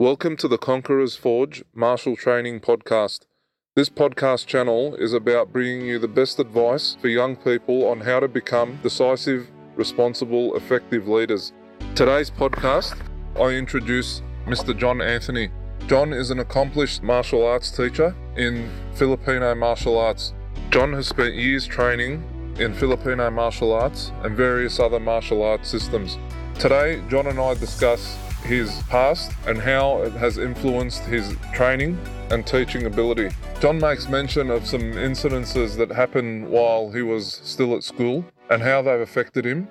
Welcome to the Conqueror's Forge Martial Training Podcast. This podcast channel is about bringing you the best advice for young people on how to become decisive, responsible, effective leaders. Today's podcast, I introduce Mr. John Anthony. John is an accomplished martial arts teacher in Filipino martial arts. John has spent years training in Filipino martial arts and various other martial arts systems. Today, John and I discuss his past and how it has influenced his training and teaching ability. John makes mention of some incidences that happened while he was still at school and how they've affected him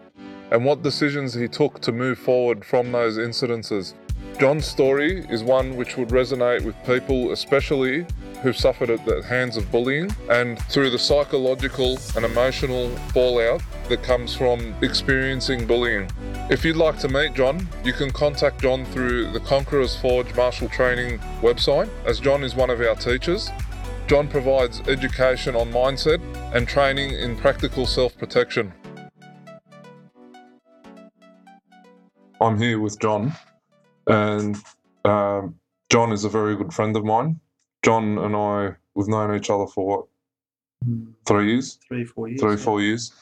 and what decisions he took to move forward from those incidences. John's story is one which would resonate with people, especially who've suffered at the hands of bullying and through the psychological and emotional fallout that comes from experiencing bullying. If you'd like to meet John, you can contact John through the Conqueror's Forge Martial Training website, as John is one of our teachers. John provides education on mindset and training in practical self protection. I'm here with John, and um, John is a very good friend of mine. John and I, we've known each other for what, three years? three, four years. Three, yeah. four years.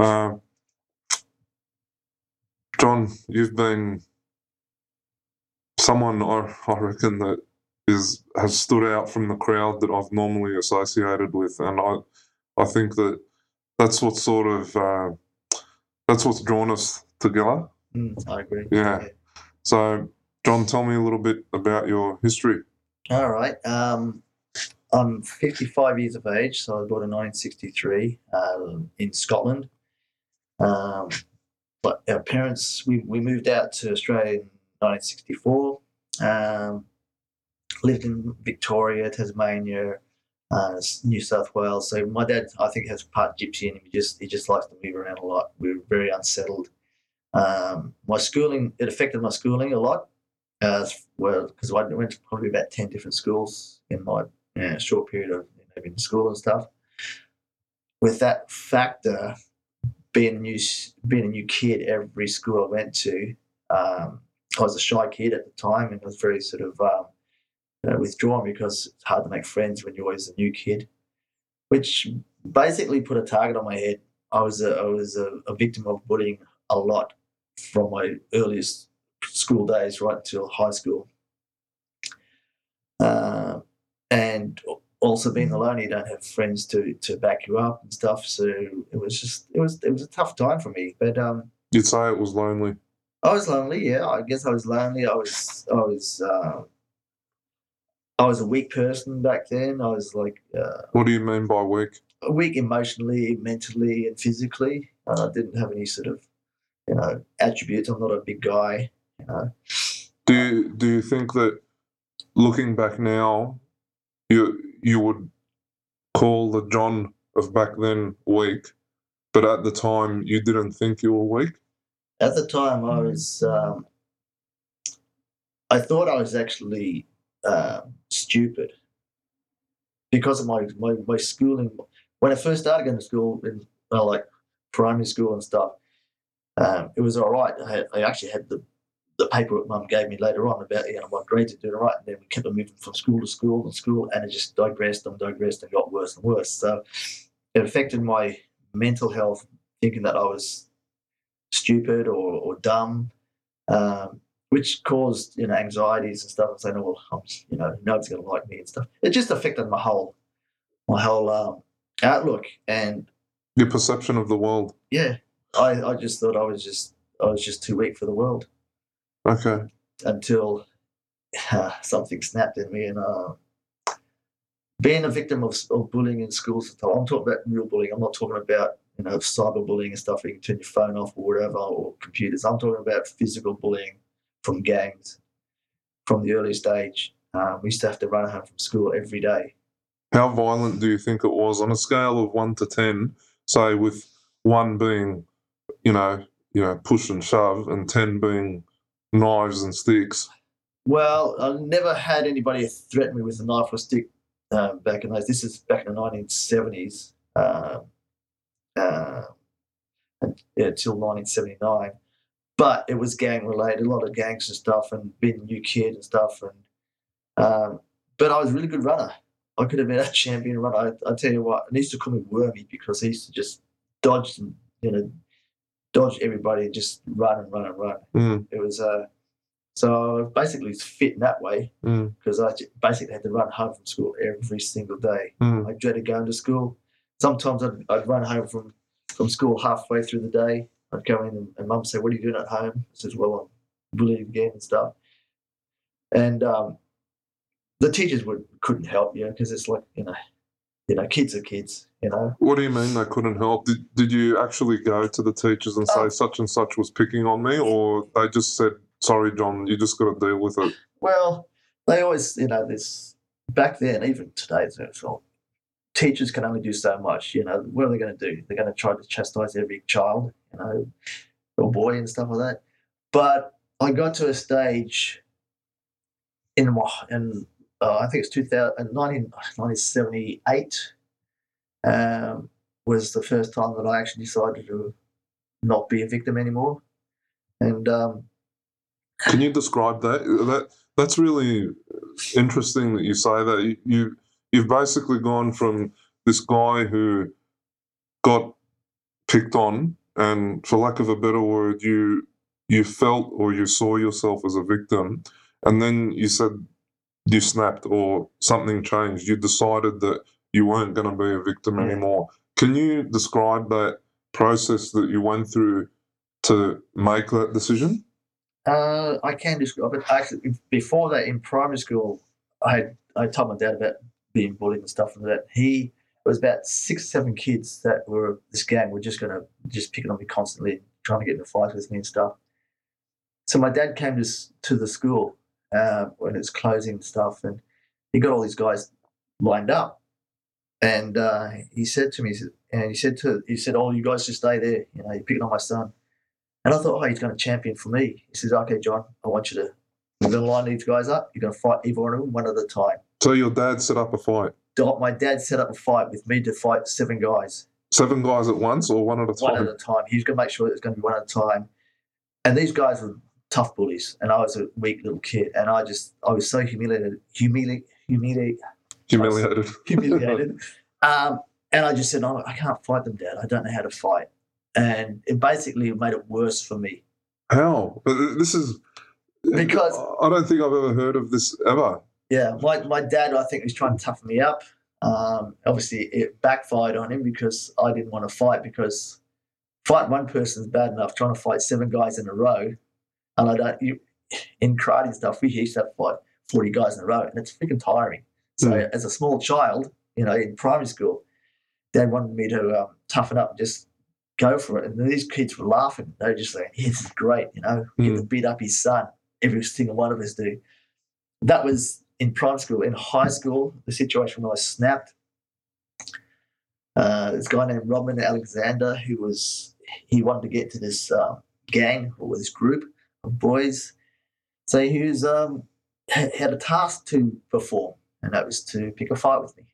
Um, John, you've been someone I, I reckon that is has stood out from the crowd that I've normally associated with, and I I think that that's what sort of uh, that's what's drawn us together. Mm, I agree. Yeah. So, John, tell me a little bit about your history. All right. Um, I'm 55 years of age, so I was born in 1963 um, in Scotland. Um, but our parents, we, we moved out to Australia in 1964. Um, lived in Victoria, Tasmania, uh, New South Wales. So my dad, I think, has part gypsy in him. He just he just likes to move around a lot. We were very unsettled. Um, my schooling, it affected my schooling a lot. Uh, well, because I went to probably about 10 different schools in my short period of you know, being in school and stuff. With that factor, being a new, being a new kid, every school I went to, um, I was a shy kid at the time and was very sort of um, you know, withdrawn because it's hard to make friends when you're always a new kid, which basically put a target on my head. I was a, I was a, a victim of bullying a lot from my earliest school days right till high school. Uh, and also being alone, you don't have friends to to back you up and stuff. So it was just it was it was a tough time for me. But um, You'd say it was lonely. I was lonely. Yeah, I guess I was lonely. I was I was uh, I was a weak person back then. I was like uh, What do you mean by weak? weak emotionally, mentally, and physically. Uh, I didn't have any sort of you know attributes. I'm not a big guy. Do you, do you think that looking back now, you you would call the John of back then weak, but at the time you didn't think you were weak? At the time, I was. Um, I thought I was actually uh, stupid because of my, my my schooling. When I first started going to school in well, like primary school and stuff, um, it was all right. I, had, I actually had the the paperwork mum gave me later on about you know my grades are doing right, and then we kept on moving from school to school and school, and it just digressed and digressed and got worse and worse. So it affected my mental health, thinking that I was stupid or, or dumb, um, which caused you know anxieties and stuff, and saying, "Oh well, I'm, you know, nobody's going to like me and stuff." It just affected my whole my whole um, outlook, and Your perception of the world. yeah, I, I just thought I was just I was just too weak for the world Okay. until uh, something snapped in me and uh, being a victim of, of bullying in schools I'm talking about real bullying. I'm not talking about you know cyberbullying and stuff. where You can turn your phone off or whatever or computers. I'm talking about physical bullying from gangs from the early stage. Um, we used to have to run home from school every day. How violent do you think it was on a scale of one to ten? Say with one being, you know, you know, push and shove, and ten being knives and sticks. Well, I never had anybody threaten me with a knife or a stick um, back in those. This is back in the 1970s, uh, uh, yeah, till 1979. but it was gang related, a lot of gangs and stuff, and being a new kid and stuff. And um, but I was a really good runner. I could have been a champion runner. I, I tell you what, and he used to call me Wormy because he used to just dodge and you know dodge everybody and just run and run and run. Mm, It was uh, so I was basically fit in that way mm, because I j- basically had to run home from school every single day. mm. I dreaded going to school. Sometimes I'd, I'd run home from, from school halfway through the day. I'd go in and, and mum said, What are you doing at home? I says, Well, I'm bullied again and stuff. And um, the teachers would, couldn't help you because it's like, you know, you know, kids are kids, you know. What do you mean they couldn't help? Did, did you actually go to the teachers and say Oh. such and such was picking on me, or they just said, "Sorry, John, you just got to deal with it"? Well, they always, you know, this back then, even today, it's it's all- teachers can only do so much. You know, what are they going to do? They're going to try to chastise every child, you know, or boy and stuff like that. But I got to a stage in my, in uh, I think it's 2000, 19, 1978 um, was the first time that I actually decided to not be a victim anymore. And um, Can you describe that? That that's really interesting that you say that. You you've basically gone from this guy who got picked on, and for lack of a better word, you you felt or you saw yourself as a victim, and then you said you snapped or something changed. You decided that you weren't going to be a victim anymore. Can you describe that process that you went through to make that decision? Uh, I can describe it. Actually, before that, in primary school, I had I told my dad about being bullied and stuff like that. He it was about six, seven kids that were this gang were just gonna just picking on me constantly, trying to get in a fight with me and stuff. So my dad came to to the school uh, when it's closing stuff, and he got all these guys lined up, and uh, he said to me, he said, and he said to he said, "Oh, you guys just stay there. You know, you're picking on my son." And I thought, oh, he's going to champion for me. He says, okay, John, I want you to, we're going to line these guys up. You're going to fight either one of them one at a time. So your dad set up a fight. My dad set up a fight with me to fight seven guys, Seven guys at once or one at a time. one at a time. He's going to make sure it was going to be one at a time. And these guys were tough bullies, and I was a weak little kid, and I just, I was so humiliated, humili- humili- Humiliated. humiliated. um, and I just said, oh, I can't fight them, Dad. I don't know how to fight. And it basically made it worse for me. How? But This is Because- I don't think I've ever heard of this ever. Yeah, my, my dad, I think, was trying to toughen me up. Um, obviously, it backfired on him because I didn't want to fight because fight one person is bad enough. Trying to fight seven guys in a row, and I don't. You, in karate and stuff, we used to have to fight forty guys in a row, and it's freaking tiring. So, Mm. as a small child, you know, in primary school, dad wanted me to um, toughen up and just go for it. And these kids were laughing. They were just like, yeah, "This is great," you know, get to beat up his son. Every single one of us do. That was in primary school. In high school, the situation when I snapped, uh, this guy named Robin Alexander, who was he wanted to get to this uh, gang or this group boys. So he was um, had a task to perform, and that was to pick a fight with me.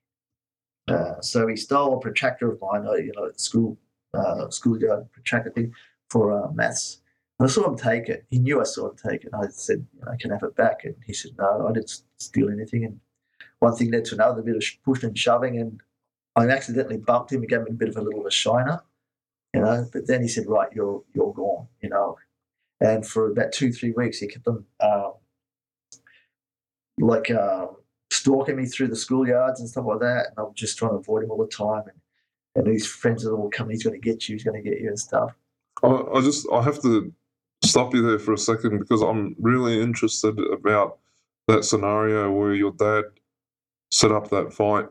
Uh, so he stole a protractor of mine, uh, you know, school, uh, schoolyard protractor thing for uh, maths. And I saw him take it. He knew I saw him take it. I said, you know, "Can have it back?" And he said, "No, I didn't steal anything." And one thing led to another, a bit of sh- pushing and shoving, and I accidentally bumped him. and gave him a bit of a little of a shiner, you know. But then he said, "Right, you're you're gone," you know. And for about two three weeks, he kept them um, like um, stalking me through the schoolyards and stuff like that. And I'm just trying to avoid him all the time. And and these friends are all coming. He's going to get you. He's going to get you and stuff. I, I just I have to stop you there for a second because I'm really interested about that scenario where your dad set up that fight.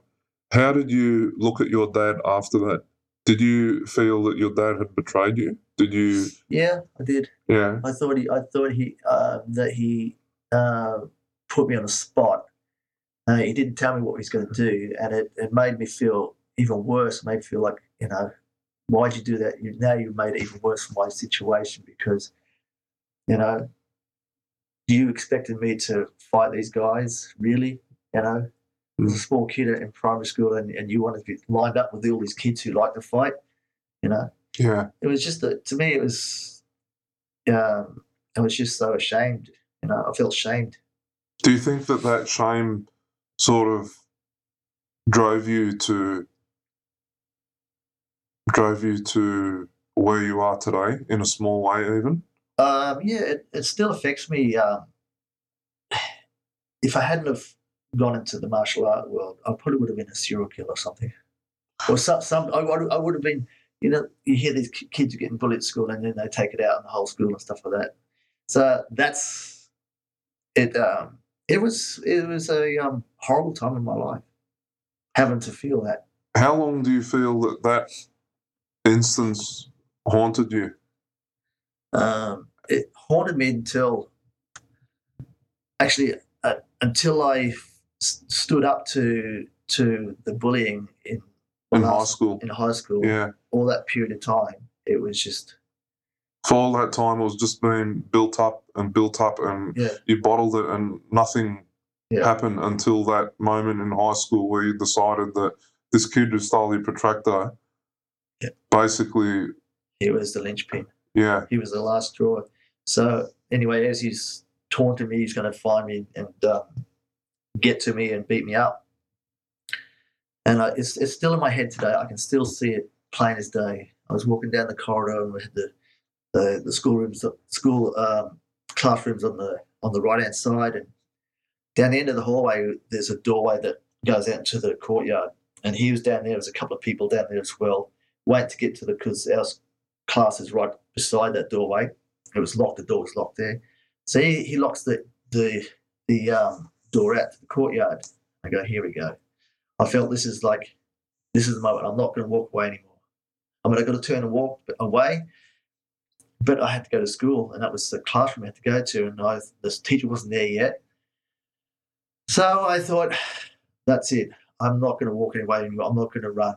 How did you look at your dad after that? Did you feel that your dad had betrayed you? Did you? Yeah, I did. Yeah. I thought he, I thought he, uh, that he uh, put me on the spot. Uh, he didn't tell me what he was going to do, and it, it made me feel even worse. It made me feel like, you know, why'd you do that? You, now you've made it even worse for my situation because, you know, you expected me to fight these guys, really? You know, as a small kid in primary school, and, and you wanted to be lined up with all these kids who like to fight, you know? Yeah. it was just that to me it was um, I was just so ashamed. You know, I felt shamed. Do you think that that shame sort of drove you to drove you to where you are today in a small way, even? Um, yeah, it, it still affects me. Um, if I hadn't have gone into the martial art world, I probably would have been a serial killer or something. Or some, some I, would- I would have been, you know, you hear these kids are getting bullied at school and then they take it out on the whole school and stuff like that. So that's it. Um, it was it was a um, horrible time in my life having to feel that. How long do you feel that that instance haunted you? Um, it haunted me until actually uh, until I s- stood up to to the bullying in In last- high school? In high school, Yeah. all that period of time, it was just For all that time, it was just being built up and built up, and yeah, you bottled it, and nothing Yeah. happened until that moment in high school where you decided that this kid who stole your protractor, Yeah. basically, he was the linchpin. yeah, He was the last straw. So anyway, as he's taunting me, he's going to find me and um, get to me and beat me up. And I, it's it's still in my head today. I can still see it plain as day. I was walking down the corridor and we had the the, the school um, classrooms on the on the right hand side, and down the end of the hallway, there's a doorway that goes out into the courtyard. And he was down there. There's a couple of people down there as well, waiting to get to the because our class is right beside that doorway. It was locked. The door was locked there. So he, he locks the the the um, door out to the courtyard. I go, here we go. I felt this is like this is the moment. I'm not going to walk away anymore. I mean, I got to turn and walk away, but I had to go to school, and that was the classroom I had to go to, and I, this teacher wasn't there yet. So I thought, that's it. I'm not going to walk away anymore. I'm not going to run.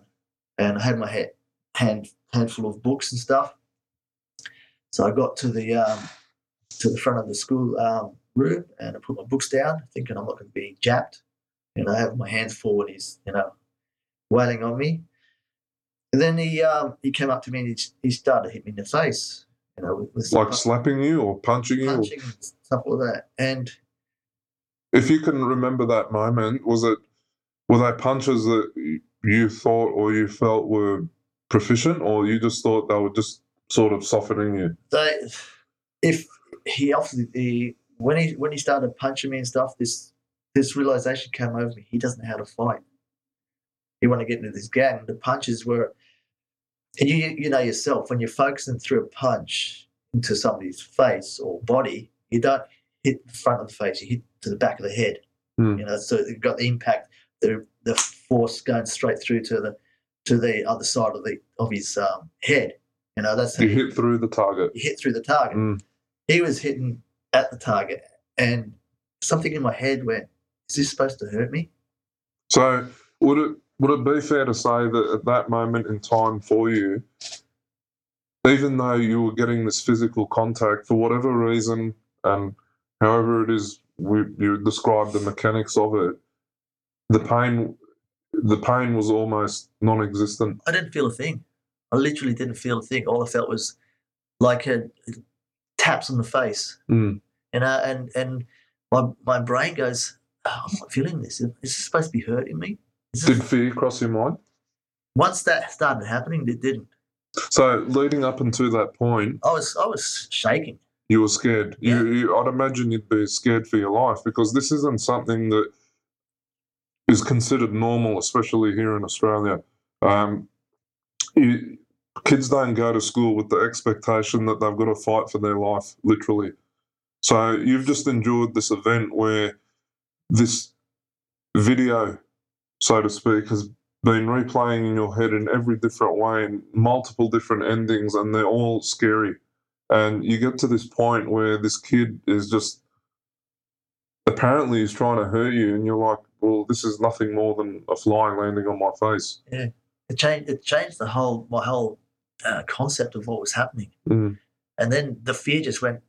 And I had my head, hand handful of books and stuff. So I got to the um, to the front of the school um, room and I put my books down, thinking I'm not going to be japped. And I have my hands forward. He's you know wailing on me. And then he um, he came up to me and he, he started to hit me in the face. You know, with, with like slapping you or punching you. or- punching and stuff like that. And If you can remember that moment, was it were they punches that you thought or you felt were proficient, or you just thought they were just sort of softening you? they, if he obviously he, when he when he started punching me and stuff, this this realization came over me. He doesn't know how to fight. He wanted to get into this gang. The punches were, and you you know yourself when you're focusing through a punch into somebody's face or body, you don't hit the front of the face. You hit to the back of the head. Hmm. You know, so you've got the impact, the the force going straight through to the to the other side of the of his um, head. You know, that's You hit through the target. you hit through the target. Mm. He was hitting at the target, and something in my head went, "Is this supposed to hurt me?" So would it would it be fair to say that at that moment in time for you, even though you were getting this physical contact for whatever reason and however it is we, you describe the mechanics of it, the pain the pain was almost non-existent. I didn't feel a thing. I literally didn't feel a thing. All I felt was like a taps on the face, Mm. you know, and and my my brain goes, oh, "I'm not feeling this. Is this supposed to be hurting me?" Did fear cross your mind? Once that started happening, it didn't. So leading up until that point, I was I was shaking. you were scared. You, you, I'd imagine you'd be scared for your life because this isn't something that is considered normal, especially here in Australia. Um, you, kids don't go to school with the expectation that they've got to fight for their life, literally. So you've just endured this event where this video, so to speak, has been replaying in your head in every different way in multiple different endings, and they're all scary. And you get to this point where this kid is just apparently he's trying to hurt you, and you're like, well, this is nothing more than a fly landing on my face. It changed. It changed the whole my whole uh, concept of what was happening. Mm. And then the fear just went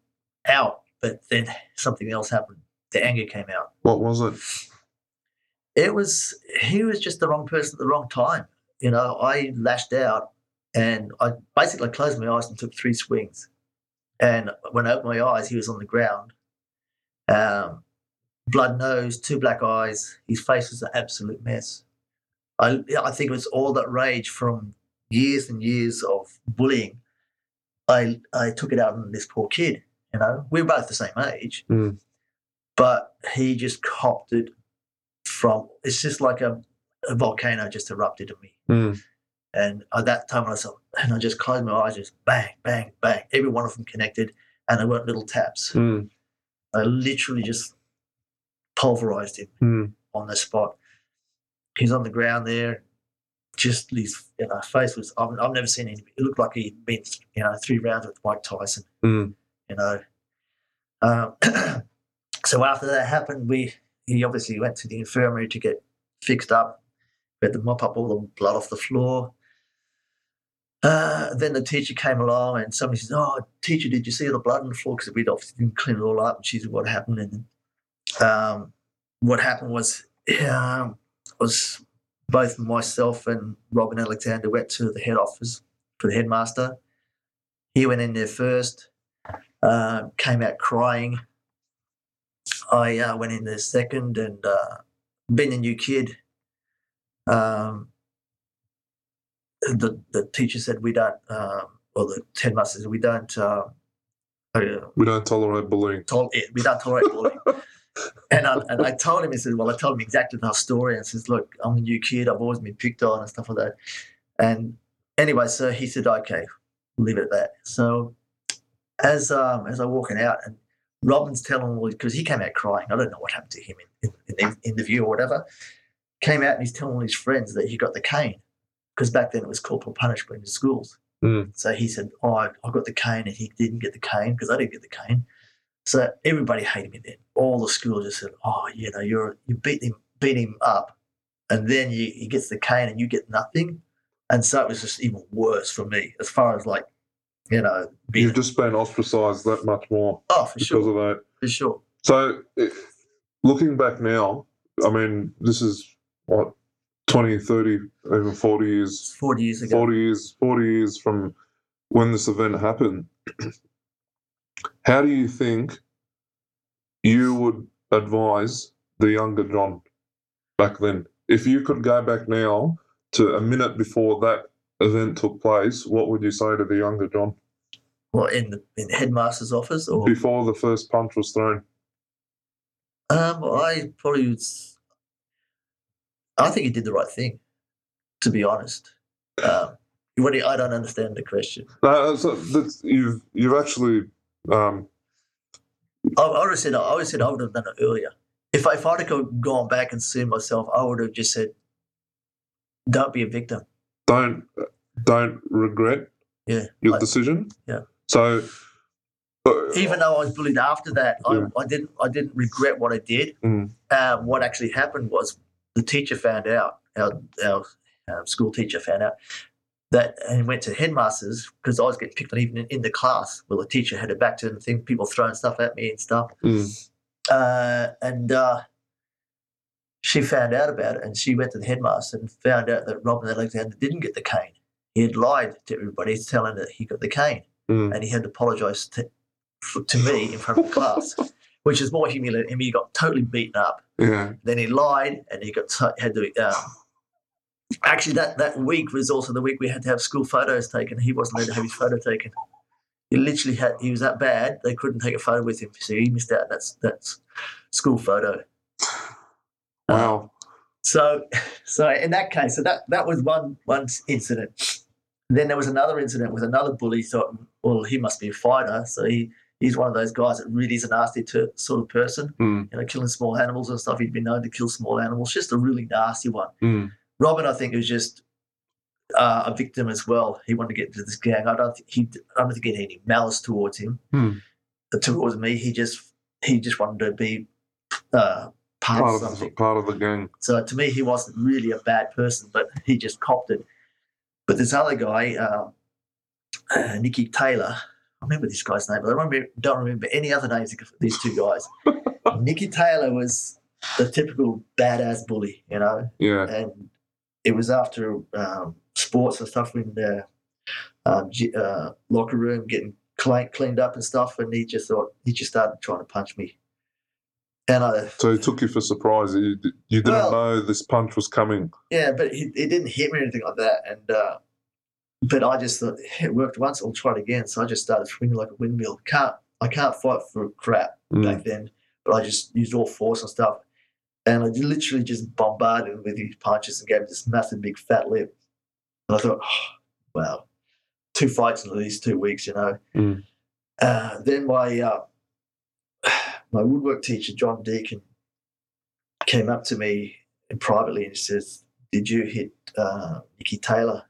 out, but then something else happened. The anger came out. What was it? It was he was just the wrong person at the wrong time. You know, I lashed out and I basically closed my eyes and took three swings. And when I opened my eyes, he was on the ground. Um, blood nose, two black eyes. His face was an absolute mess. I, I think it was all that rage from years and years of bullying. I, I took it out on this poor kid. You know, we were both the same age, Mm. But he just copped it from. It's just like a, a volcano just erupted in me. Mm. And at that time, I and I just closed my eyes, just bang, bang, bang. Every one of them connected, and they weren't little taps. Mm. I literally just pulverized him Mm. on the spot. He's on the ground there. Just his you know, face was, I've, I've never seen anything. It looked like he'd been, you know, three rounds with Mike Tyson, Mm. you know. Um, so after that happened, we he obviously went to the infirmary to get fixed up. We had to mop up all the blood off the floor. Uh, then the teacher came along and somebody says, "Oh, teacher, did you see the blood on the floor?" Because we'd obviously didn't clean it all up. And she said, "What happened?" And um, what happened was, um, was both myself and Robin Alexander went to the head office for the headmaster. He went in there first, uh, came out crying. I uh, went in there second, and uh, being a new kid, um, the the teacher said we don't, um, or the headmaster said we don't. Uh, uh, We don't tolerate bullying. tol- we don't tolerate bullying. and, I, and I told him, he said, well, I told him exactly the story. And says, look, I'm a new kid. I've always been picked on and stuff like that. And anyway, so he said, okay, leave it at that. So as um, as I'm walking out, and Robin's telling me, because he came out crying. I don't know what happened to him in, in, in the interview or whatever. Came out and he's telling all his friends that he got the cane. Because back then it was corporal punishment in the schools. Mm. So he said, "Oh, I, I got the cane," and he didn't get the cane because I didn't get the cane. So everybody hated me then. All the school just said, "Oh, you know, you're you beat him, beat him up, and then you, he gets the cane and you get nothing." And so it was just even worse for me as far as like, you know, You've just been ostracised that much more oh for because sure, of that. for sure. So, looking back now, I mean, this is what 20, 30, even 40 years, Forty years ago, 40 years, 40 years from when this event happened. How do you think you would advise the younger John back then? If you could go back now to a minute before that event took place, what would you say to the younger John well, in the in the headmaster's office, or before the first punch was thrown? um, I probably would. I think he did the right thing, to be honest. Um, do you- I don't understand the question. No, so that's, you've you've actually um, I, I would have said I always said I would have done it earlier. If I, if I'd have gone back and seen myself, I would have just said, "Don't be a victim." Don't don't regret Yeah. your I- decision. Yeah. So uh, even though I was bullied after that, Yeah. I, I didn't I didn't regret what I did. Mm. Uh, what actually happened was the teacher found out our our, school teacher found out that and went to headmasters because I was getting picked on even in, in the class. Well, the teacher had it back to the thing, people throwing stuff at me and stuff. mm, uh, and uh, she found out about it and she went to the headmaster and found out that Robin Alexander didn't get the cane. He had lied to everybody, telling that he got the cane, mm, and he had to apologise to, to me in front of the class, which is more humiliating. I mean, he got totally beaten up. yeah. Then he lied, and he got had to. Um, actually, that that week was also the week we had to have school photos taken. He wasn't allowed to have his photo taken. He literally had. He was that bad they couldn't take a photo with him, so he missed out. That's that's school photo. Wow. So, so in that case, so that that was one one incident. Then there was another incident with another bully. Thought, well, he must be a fighter. So he he's one of those guys that really is a nasty to, sort of person. Mm, You know, killing small animals and stuff. He'd been known to kill small animals. Just a really nasty one. mm, Robin, I think, was just uh, a victim as well. He wanted to get into this gang. I don't think he. I don't think he had any malice towards him. Uh, Towards me, he just he just wanted to be uh, part, part of of something. the, part of the gang. So to me, he wasn't really a bad person, but he just copped it. But this other guy, uh, uh, Nicky Taylor, I remember this guy's name, but I remember, don't remember any other names for these two guys. Nicky Taylor was the typical badass bully, you know, Yeah. and it was after um, sports and stuff in the um, uh, locker room, getting clean, cleaned up and stuff, and he just thought he just started trying to punch me. And I, So he took you for surprise. You, you didn't Well- know this punch was coming. yeah, but he, it didn't hit me or anything like that. And uh, but I just thought it worked once. I'll try it again. So I just started swinging like a windmill. Can't I can't fight for crap Mm. back then, but I just used all force and stuff. And I literally just bombarded him with these punches and gave him this massive big fat lip. And I thought, oh, wow, two fights in the these two weeks, you know. Mm. Uh, then my uh, my woodwork teacher, John Deacon, came up to me privately and says, Did you hit uh, Nicky Taylor?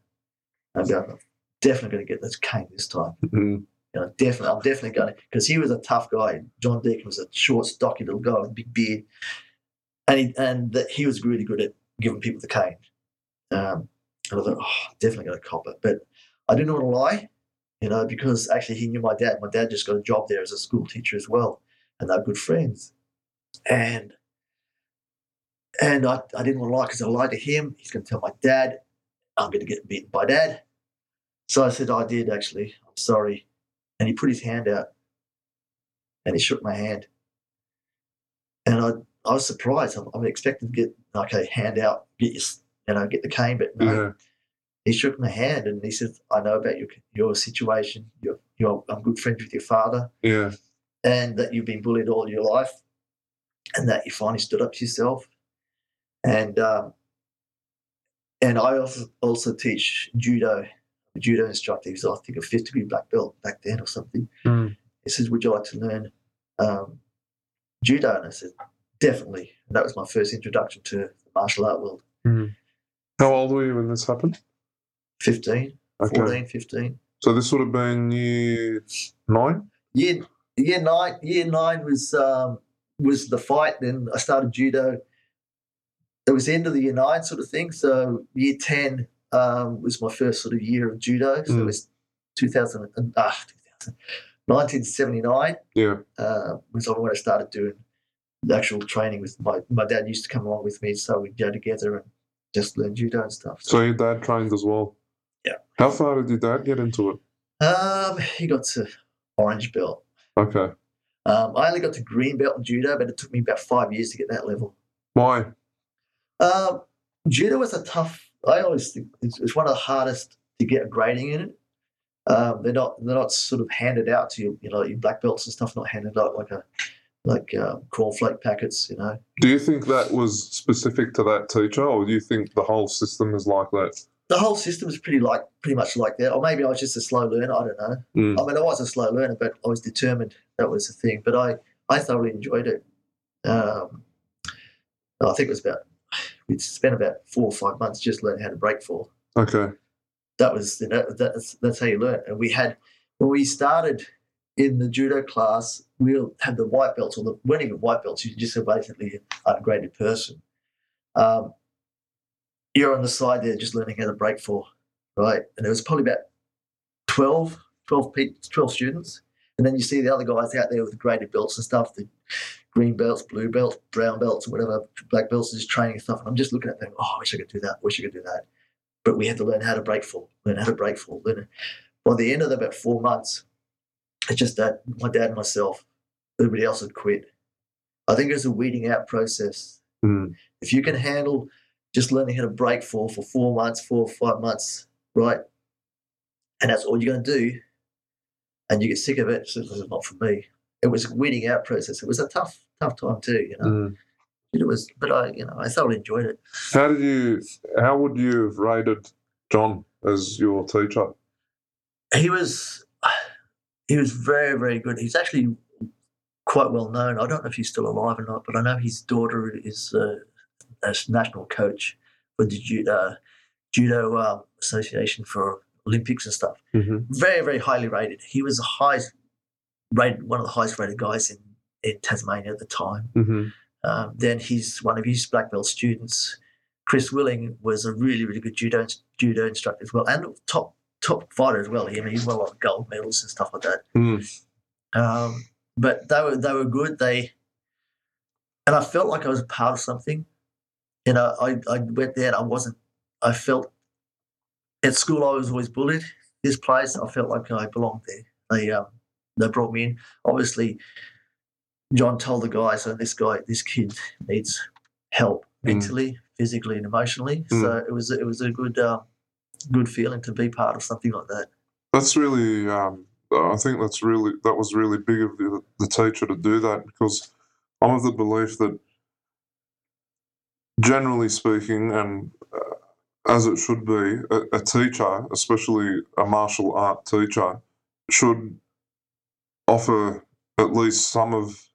I'm going, I'm definitely going to get this cane this time. Mm. You know, definitely, I'm definitely going to, because he was a tough guy. John Deacon was a short, stocky little guy with a big beard. And he, and that he was really good at giving people the cane. Um, and I thought, oh, definitely going to cop it. But I didn't want to lie, you know, because actually he knew my dad. My dad just got a job there as a school teacher as well. And they're good friends. And and I, I didn't want to lie because I lied to him. He's going to tell my dad, I'm going to get beaten by dad. So I said, I did actually. I'm sorry. And he put his hand out and he shook my hand. And I, I was surprised. I'm, I'm expecting to get, okay, hand out, get your, you know, get the cane, but no. Yeah. He shook my hand and he said, I know about your, your situation. You're, you're, I'm good friends with your father Yeah. And that you've been bullied all your life and that you finally stood up to yourself. And um, and I also also teach judo. Judo instructor. He's I think a fifth degree black belt back then or something. Mm. He says, "Would you like to learn um, judo?" And I said, "Definitely." And that was my first introduction to the martial art world. How old were you when this happened? 15, Okay. 14, 15. So this would have been year nine? year year nine year nine was um, was the fight. Then I started judo. It was the end of the year nine sort of thing. So year ten um, was my first sort of year of judo. So Mm. it was 2000, and- ah, 2000 1979 Yeah. uh, was when I started doing the actual training with my my dad used to come along with me, so we'd go together and just learn judo and stuff. So your dad trained as well? Yeah. How far did your dad get into it? um, he got to orange belt. Okay. Um, I only got to green belt in judo, but it took me about five years to get that level. Why? Um, judo is a tough. I always think it's, it's one of the hardest to get a grading in it. Um, they're not they're not sort of handed out to you. You know, your black belts and stuff not handed out like a like um, cornflake packets. You know, Do you think that was specific to that teacher, or do you think the whole system is like that? The whole system is pretty like pretty much like that. Or maybe I was just a slow learner. I don't know. Mm. I mean, I was a slow learner, but I was determined. That was the thing. But I I thoroughly enjoyed it. Um, I think it was about we spent about four or five months just learning how to break fall. Okay. that was you know, that's that's how you learn. And we had when we started in the judo class, we had the white belts, or the weren't even white belts. You just a basically an upgraded person. Um, you're on the side there, just learning how to break for, right? And there was probably about 12, 12, pe- 12 students. And then you see the other guys out there with the graded belts and stuff, the green belts, blue belts, brown belts, whatever, black belts, just training and stuff. And I'm just looking at them, oh, I wish I could do that, wish I could do that but we had to learn how to break fall, learn how to break fall. Learn. By the end of about four months, it's just that my dad and myself, everybody else had quit. I think it was a weeding out process. Mm. If you can handle just learning how to break fall for four months, four or five months, right, and that's all you're going to do, and you get sick of it, so this is not for me. It was a weeding out process. It was a tough, tough time too, you know. Mm. It was, but I, you know, I thoroughly enjoyed it. How did you? How would you have rated John as your teacher? he was he was very very good he's actually quite well known i don't know if he's still alive or not but i know his daughter is uh, a national coach for the judo, judo um, association for olympics and stuff Mm-hmm. very very highly rated he was the highest rated one of the highest rated guys in in tasmania at the time Mm-hmm. um, then he's one of his black belt students. Chris Willing was a really, really good judo judo instructor as well, and top top fighter as well. I mean, he won a lot of gold medals and stuff like that. Mm. Um, but they were they were good. They and I felt like I was a part of something. You know, I, I went there and I wasn't. I felt at school I was always bullied. This place I felt like I belonged there. They um, they brought me in. Obviously, John told the guys, so this guy, this kid needs help Mm. mentally, physically, and emotionally. Mm. So it was it was a good uh, good feeling to be part of something like that. That's really, um, I think that's really, that was really big of the, the teacher to do that because I'm of the belief that generally speaking, and uh, as it should be, a, a teacher, especially a martial art teacher, should offer at least some of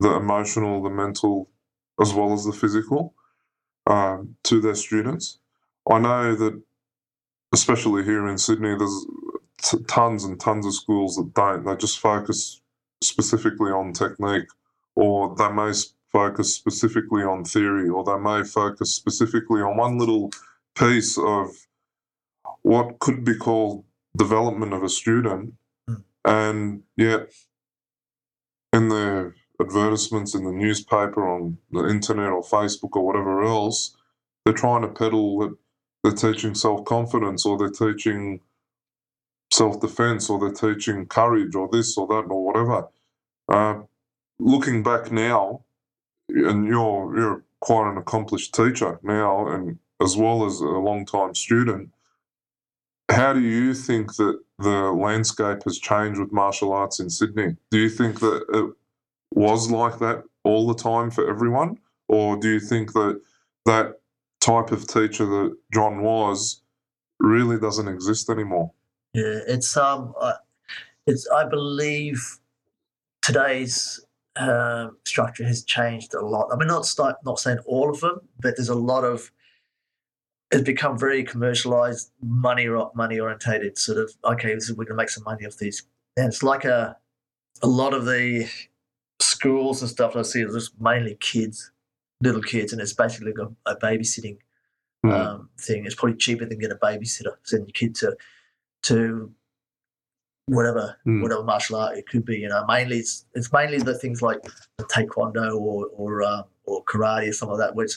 the emotional, the mental, as well as the physical um, to their students. I know that, especially here in Sydney, there's t- tons and tons of schools that don't. They just focus specifically on technique, or they may s- focus specifically on theory, or they may focus specifically on one little piece of what could be called development of a student. Mm. And yet, in the advertisements in the newspaper, on the internet, or Facebook, or whatever else, they're trying to peddle that they're teaching self confidence, or they're teaching self defense, or they're teaching courage, or this, or that, or whatever. Uh, looking back now, and you're you're quite an accomplished teacher now, and as well as a long time student. How do you think that the landscape has changed with martial arts in Sydney? Do you think that it was like that all the time for everyone, or do you think that that type of teacher that John was really doesn't exist anymore? Yeah, it's um, it's I believe today's uh, structure has changed a lot. I mean, not start, not saying all of them, but there's a lot of it's become very commercialized, money money orientated. Sort of okay, this is, we're going to make some money off these, and it's like a a lot of the schools and stuff I see is just mainly kids, little kids, and it's basically like a, a babysitting Mm. um, thing. It's probably cheaper than get a babysitter. Send your kid to to whatever Mm. whatever martial art it could be. You know, mainly it's it's mainly the things like taekwondo or or uh, or karate or something like that, which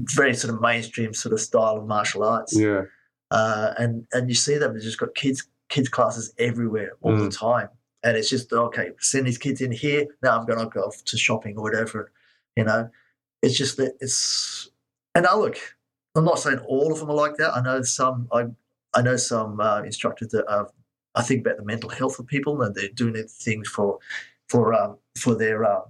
very sort of mainstream sort of style of martial arts. Yeah, Uh, and and you see them. They've just got kids kids classes everywhere all the time. And it's just okay. Send these kids in here. Now I'm going to go off to shopping or whatever. You know, it's just that it's. And I look. I'm not saying all of them are like that. I know some. I I know some uh, instructors that are. I think about the mental health of people and they're doing things for for um, for their um,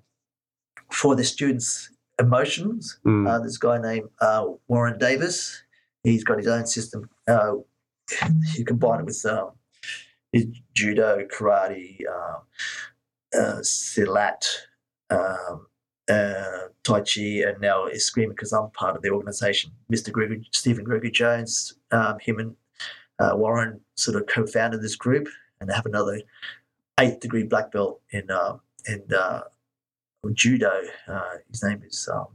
for their students' emotions. Mm. Uh, this guy named uh, Warren Davis. He's got his own system. Uh, he combined it with um, his judo, karate, um, uh, silat, um, uh, tai chi, and now is screaming because I'm part of the organization. Mr. Gregory, Stephen Gregory Jones, um, him and uh, Warren sort of co-founded this group, and I have another eighth degree black belt in uh, in uh, judo. Uh, his name is um,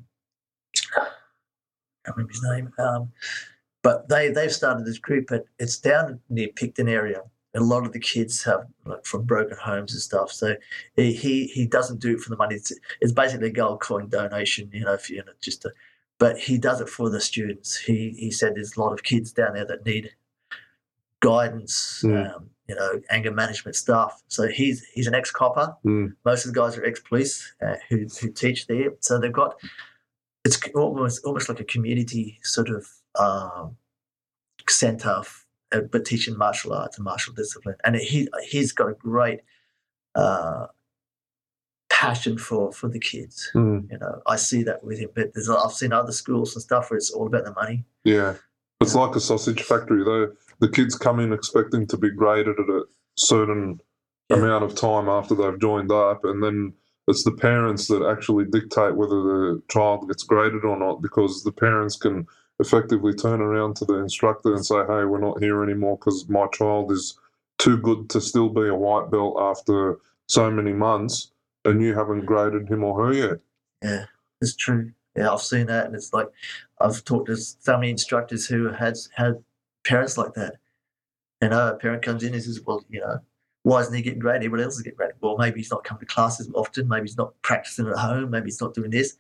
I can't remember his name. Um, but they they've started this group, but it's down near Picton area. A lot of the kids have like from broken homes and stuff. So he he, he doesn't do it for the money. It's, it's basically a gold coin donation, you know, if you just to, but he does it for the students. He he said there's a lot of kids down there that need guidance, Mm. um, you know, anger management stuff. So he's he's an ex copper. Mm. Most of the guys are ex police uh, who who teach there. So they've got it's almost almost like a community sort of um, center, uh, but teaching martial arts and martial discipline. And he he's got a great uh, passion for for the kids. Mm. You know, I see that with him. But there's I've seen other schools and stuff where it's all about the money. Yeah. It's like a sausage factory. Though the kids come in expecting to be graded at a certain Yeah. amount of time after they've joined up, and then it's the parents that actually dictate whether the child gets graded or not, because the parents can effectively turn around to the instructor and say, "Hey, we're not here anymore because my child is too good to still be a white belt after so many months, and you haven't graded him or her yet." Yeah, it's true. Yeah, I've seen that, and it's like I've talked to so many instructors who had had parents like that. You know, a parent comes in and says, "Well, you know, why isn't he getting graded? Everyone else is getting graded. Well, maybe he's not coming to classes often. Maybe he's not practicing at home. Maybe he's not doing this."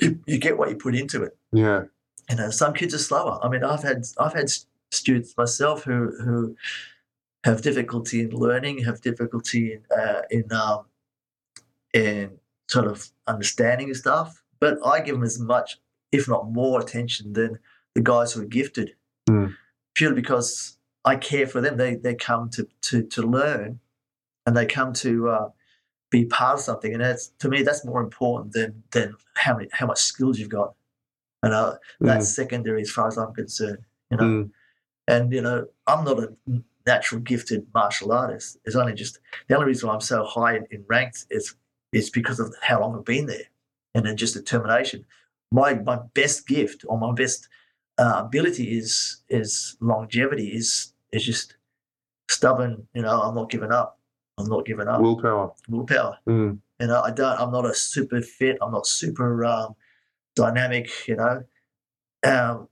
You, you get what you put into it. Yeah. You know, some kids are slower. I mean, I've had I've had students myself who who have difficulty in learning, have difficulty in uh, in um, in sort of understanding stuff. But I give them as much, if not more, attention than the guys who are gifted, Mm. purely because I care for them. They they come to to to learn, and they come to uh, be part of something, and that's to me that's more important than than how many how much skills you've got. And uh, that's secondary as far as I'm concerned. You know, Mm. and you know I'm not a natural gifted martial artist. It's only just the only reason I'm so high in, in ranked is is because of how long I've been there, and then just determination. My my best gift or my best uh, ability is is longevity. Is is just stubborn. You know, I'm not giving up. I'm not giving up. Willpower. Willpower. Mm. You know, I don't. I'm not a super fit. I'm not super um, dynamic. You know, um,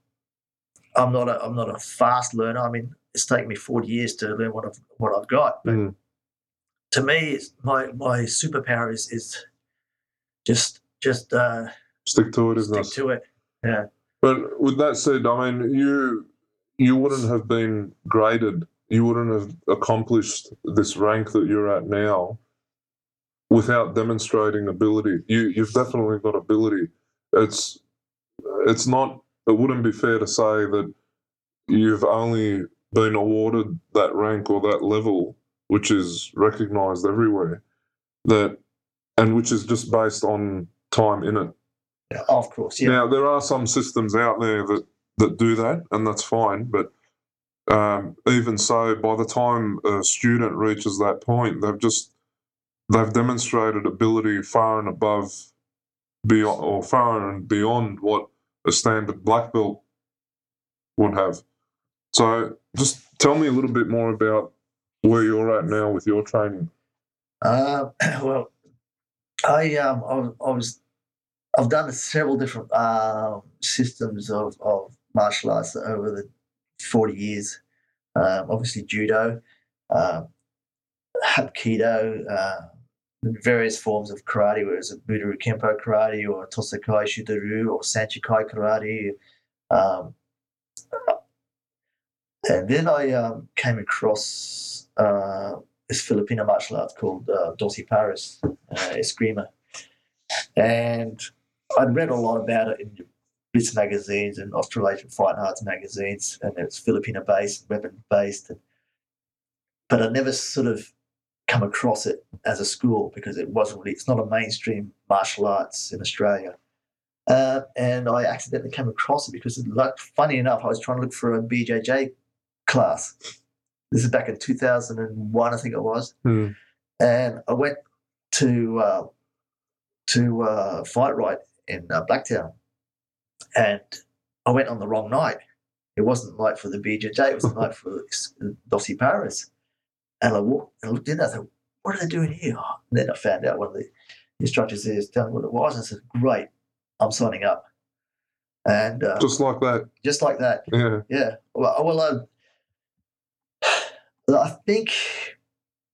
I'm not a. I'm not a fast learner. I mean, it's taken me 40 years to learn what I've what I've got. But Mm. to me, it's, my my superpower is is just just uh, Stick to it, isn't stick it? to it. Yeah. But with that said, I mean, you you wouldn't have been graded. You wouldn't have accomplished this rank that you're at now without demonstrating ability. You you've definitely got ability. It's it's not. It wouldn't be fair to say that you've only been awarded that rank or that level, which is recognised everywhere. That and which is just based on time in it. Of course. Yeah. Now there are some systems out there that that do that, and that's fine. But um, even so, by the time a student reaches that point, they've just they've demonstrated ability far and above, beyond or far and beyond what a standard black belt would have. So, just tell me a little bit more about where you're at now with your training. Uh, well, I um I, I was I've done several different um systems of, of martial arts over the forty years. Um, obviously judo, um, hapkido, uh, various forms of karate, whether it's a Budoru Kempo karate or Tosakai Shutaru or Sanchikai karate. Um, and then I um, came across uh, this Filipino martial art called uh, Pares, uh, Eskrima. And I'd read a lot about it in Blitz magazines and Australasian Fight Arts magazines, and it's Filipino based, weapon based. But I never sort of come across it as a school because it wasn't really, it's not a mainstream martial arts in Australia. Uh, and I accidentally came across it because, like, funny enough, I was trying to look for a BJJ class. This is back in 2001, I think it was Hmm. and I went to uh, to uh, Fight Right in uh, Blacktown, and I went on the wrong night. It wasn't night for the BJJ; it was the night for Doce Pares. And I walked and I looked in there. I thought, "What are they doing here?" And then I found out one of the instructors there was telling me what it was. And I said, "Great, I'm signing up." And uh, just, like that, just like that, yeah. yeah. Well, well um, I think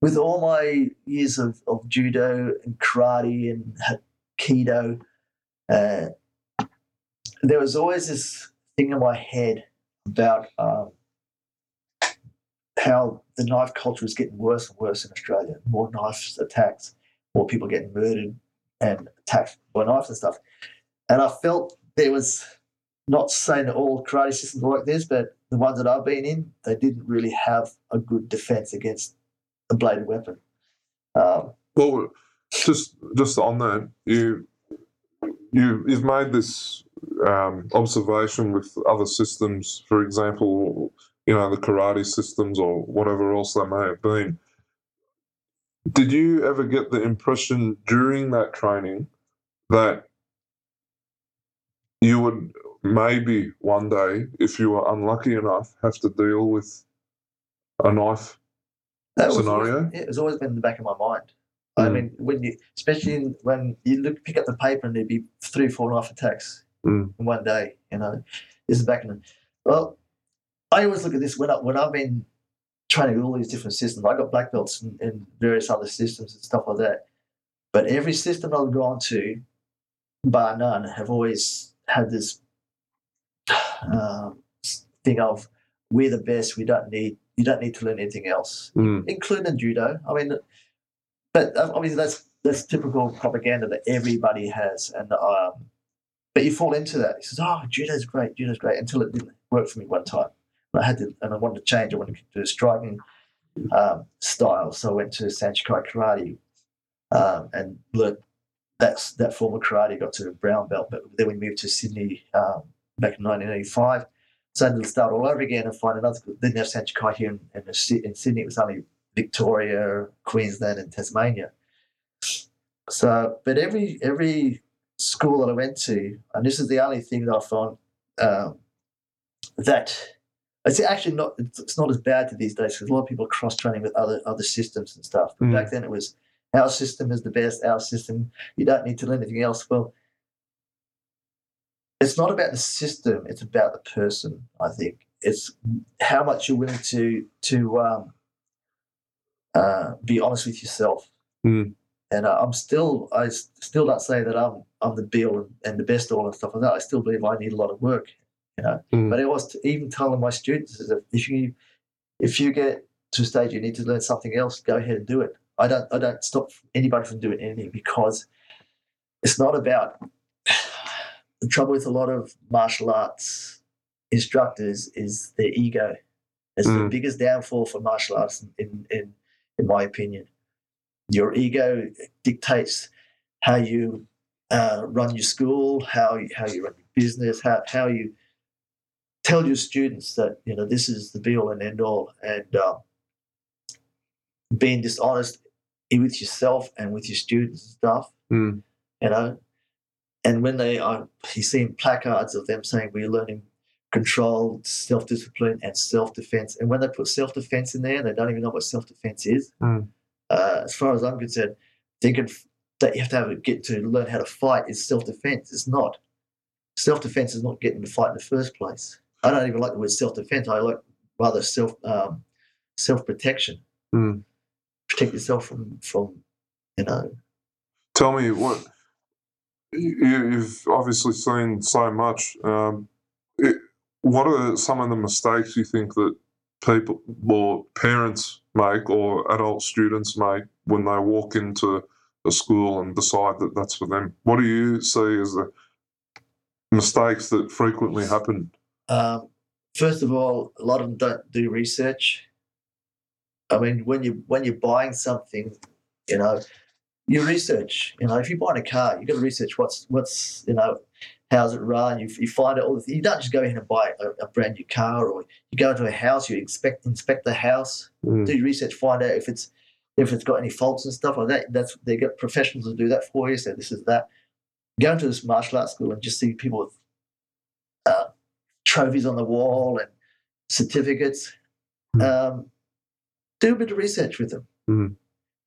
with all my years of, of judo and karate and aikido, uh, there was always this thing in my head about um, how the knife culture is getting worse and worse in Australia. More knife attacks, more people getting murdered and attacked by knives and stuff. And I felt there was not saying that all karate systems are like this, but the ones that I've been in, they didn't really have a good defense against a bladed weapon. Um, Well, just just on that, you you you've made this um, observation with other systems, for example, you know the karate systems or whatever else they may have been. Did you ever get the impression during that training that you would maybe one day, if you were unlucky enough, have to deal with a knife that was Scenario? always, yeah, it's always been in the back of my mind. I Mm. mean, when you, especially in, when you look, pick up the paper and there'd be three, four and a half attacks Mm. in one day. You know, this is back in. Well, I always look at this when I, when I've been training all these different systems. I got black belts in, in various other systems and stuff like that. But every system I've gone to, bar none, have always had this um, thing of we're the best. We don't need you don't need to learn anything else, Mm. including judo. I mean, but uh, obviously that's that's typical propaganda that everybody has, and um, but you fall into that. He says, "Oh, judo's great, judo's great," until it didn't work for me one time. And I had to, and I wanted to change. I wanted to do a striking um, style, so I went to Sanchikai Karate um, and learned that's that form of karate. Got to the brown belt, but then we moved to Sydney um, back in 1985. So I had to start all over again and find another. Didn't have Sanchikai here in, in, in Sydney. It was only Victoria, Queensland, and Tasmania. So, but every every school that I went to, and this is the only thing that I found um, that it's actually not it's not as bad to these days because a lot of people are cross training with other other systems and stuff. But Mm. back then it was our system is the best. Our system, you don't need to learn anything else. Well, it's not about the system; it's about the person. I think it's how much you're willing to to um, uh, be honest with yourself. Mm. And uh, I'm still, I still don't say that I'm I'm the be all and the best all and stuff like that. I still believe I need a lot of work, you know. Mm. But I was even telling my students is if you if you get to a stage you need to learn something else, go ahead and do it. I don't I don't stop anybody from doing anything because it's not about the trouble with a lot of martial arts instructors is their ego. It's the Mm. biggest downfall for martial arts in, in in my opinion. Your ego dictates how you uh, run your school, how you, how you run your business, how how you tell your students that you know this is the be all and end all, and um, being dishonest with yourself and with your students and stuff. Mm. You know, and when they are, you see placards of them saying we're learning control, self discipline, and self defense. And when they put self defense in there, they don't even know what self defense is. Mm. Uh, as far as I'm concerned, thinking that you have to have a, get to learn how to fight is self defense. It's not. Self defense is not getting to fight in the first place. I don't even like the word self defense. I like rather self um, self protection. Mm. Protect yourself from from you know Tell me what you, you've obviously seen so much. Um, what are some of the mistakes you think that people or parents make or adult students make when they walk into a school and decide that that's for them? What do you see as the mistakes that frequently happen? Um, first of all, a lot of them don't do research. I mean, when you when you're buying something, you know, you research. You know, if you're buying a car, you've got to research what's what's you know, how's it run. You, you find out all the. You don't just go in and buy a, a brand new car, or you go into a house, you inspect inspect the house, Mm. do your research, find out if it's if it's got any faults and stuff like that. That's they get professionals to do that for you. So this is that. Go into this martial arts school and just see people with uh, trophies on the wall and certificates. Mm. Um, do a bit of research with them. Mm.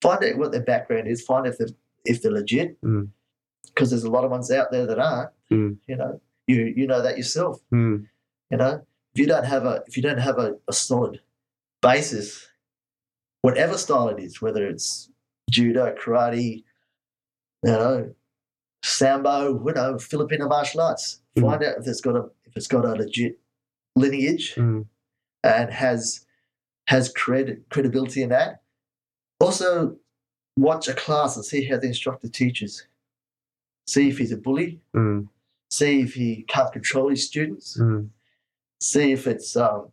Find out what their background is. Find if they're if they're legit. Because there's a lot of ones out there that aren't. Mm. You know, you you know that yourself. Mm. You know, if you don't have a if you don't have a, a solid basis, whatever style it is, whether it's judo, karate, you know, sambo, you know, Filipino martial arts, Mm. find out if it's got a if it's got a legit lineage Mm. and has has cred, credibility in that. Also, watch a class and see how the instructor teaches. See if he's a bully. Mm. See if he can't control his students. Mm. See if it's. Um,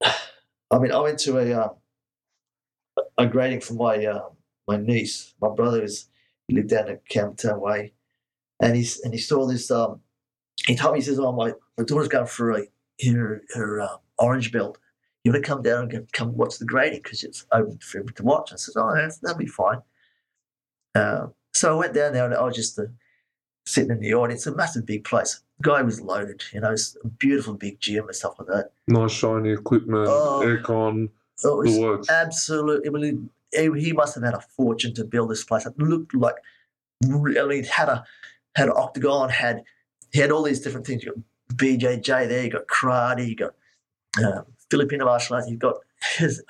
I mean, I went to a uh, a grading for my uh, my niece. My brother is he lived down in Campbelltown Way, and he's and he saw this. Um, he told me he says, "Oh, my my daughter's going for a her her uh, orange belt. You want to come down and come watch the grading because it's open for him to watch." I said, "Oh, that'll be fine." Uh, so I went down there and I was just uh, sitting in the audience. A massive big place. The guy was loaded. You know, it's a beautiful big gym and stuff like that. Nice shiny equipment, Oh. aircon, it was the works. absolutely. He he must have had a fortune to build this place. It looked like really it had a had an octagon, had he had all these different things. You got BJJ there, you got karate, you got um, Filipino martial arts, you've got his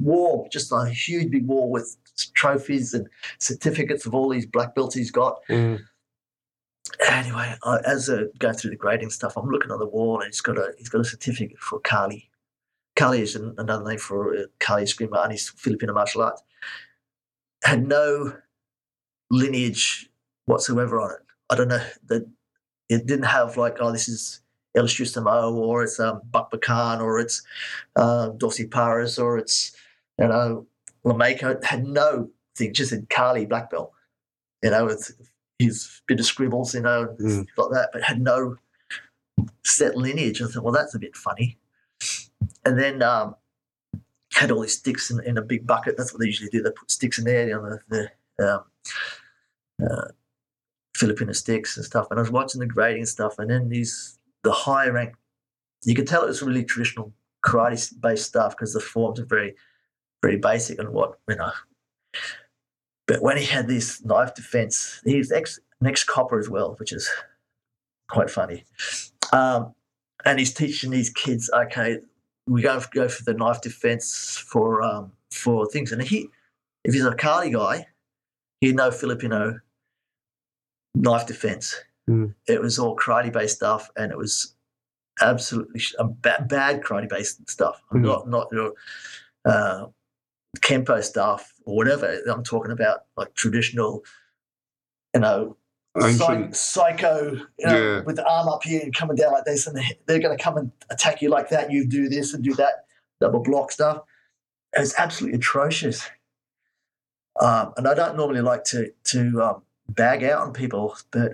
wall, just a huge big wall with trophies and certificates of all these black belts he's got. Mm. Anyway, I, as I go through the grading stuff, I'm looking on the wall and he's got a he's got a certificate for Kali, Kali is an- another name for uh, Kali Eskrima and he's Filipino martial arts. Had no lineage whatsoever on it. I don't know that it didn't have like, oh, this is El Shustamo or it's um, Bakbakan or it's uh, Doce Pares or it's, you know, Lameco. Had no thing, just said Kali black belt, you know, with his bit of scribbles, you know, Mm. like that, but had no set lineage. I thought, well, that's a bit funny. And then um, had all these sticks in, in a big bucket. That's what they usually do. They put sticks in there, you know, the, the um, uh, Filipino sticks and stuff. And I was watching the grading stuff, and then these the high rank. You could tell it was really traditional karate based stuff because the forms are very, very basic and what you know. But when he had this knife defense, he's ex an ex copper as well, which is quite funny. Um, and he's teaching these kids, okay, we go go for the knife defense for um, for things. And he, if he's a Kali guy, he'd know Filipino knife defense. Mm. It was all karate based stuff, and it was absolutely sh- a ba- bad karate based stuff. Mm. Not not your uh, kempo stuff or whatever. I'm talking about like traditional, you know, psych- Ancient. psycho, you know, Yeah. with the arm up here and coming down like this, and they- they're going to come and attack you like that. You do this and do that, double block stuff. It's absolutely atrocious. Um, and I don't normally like to to um, bag out on people, but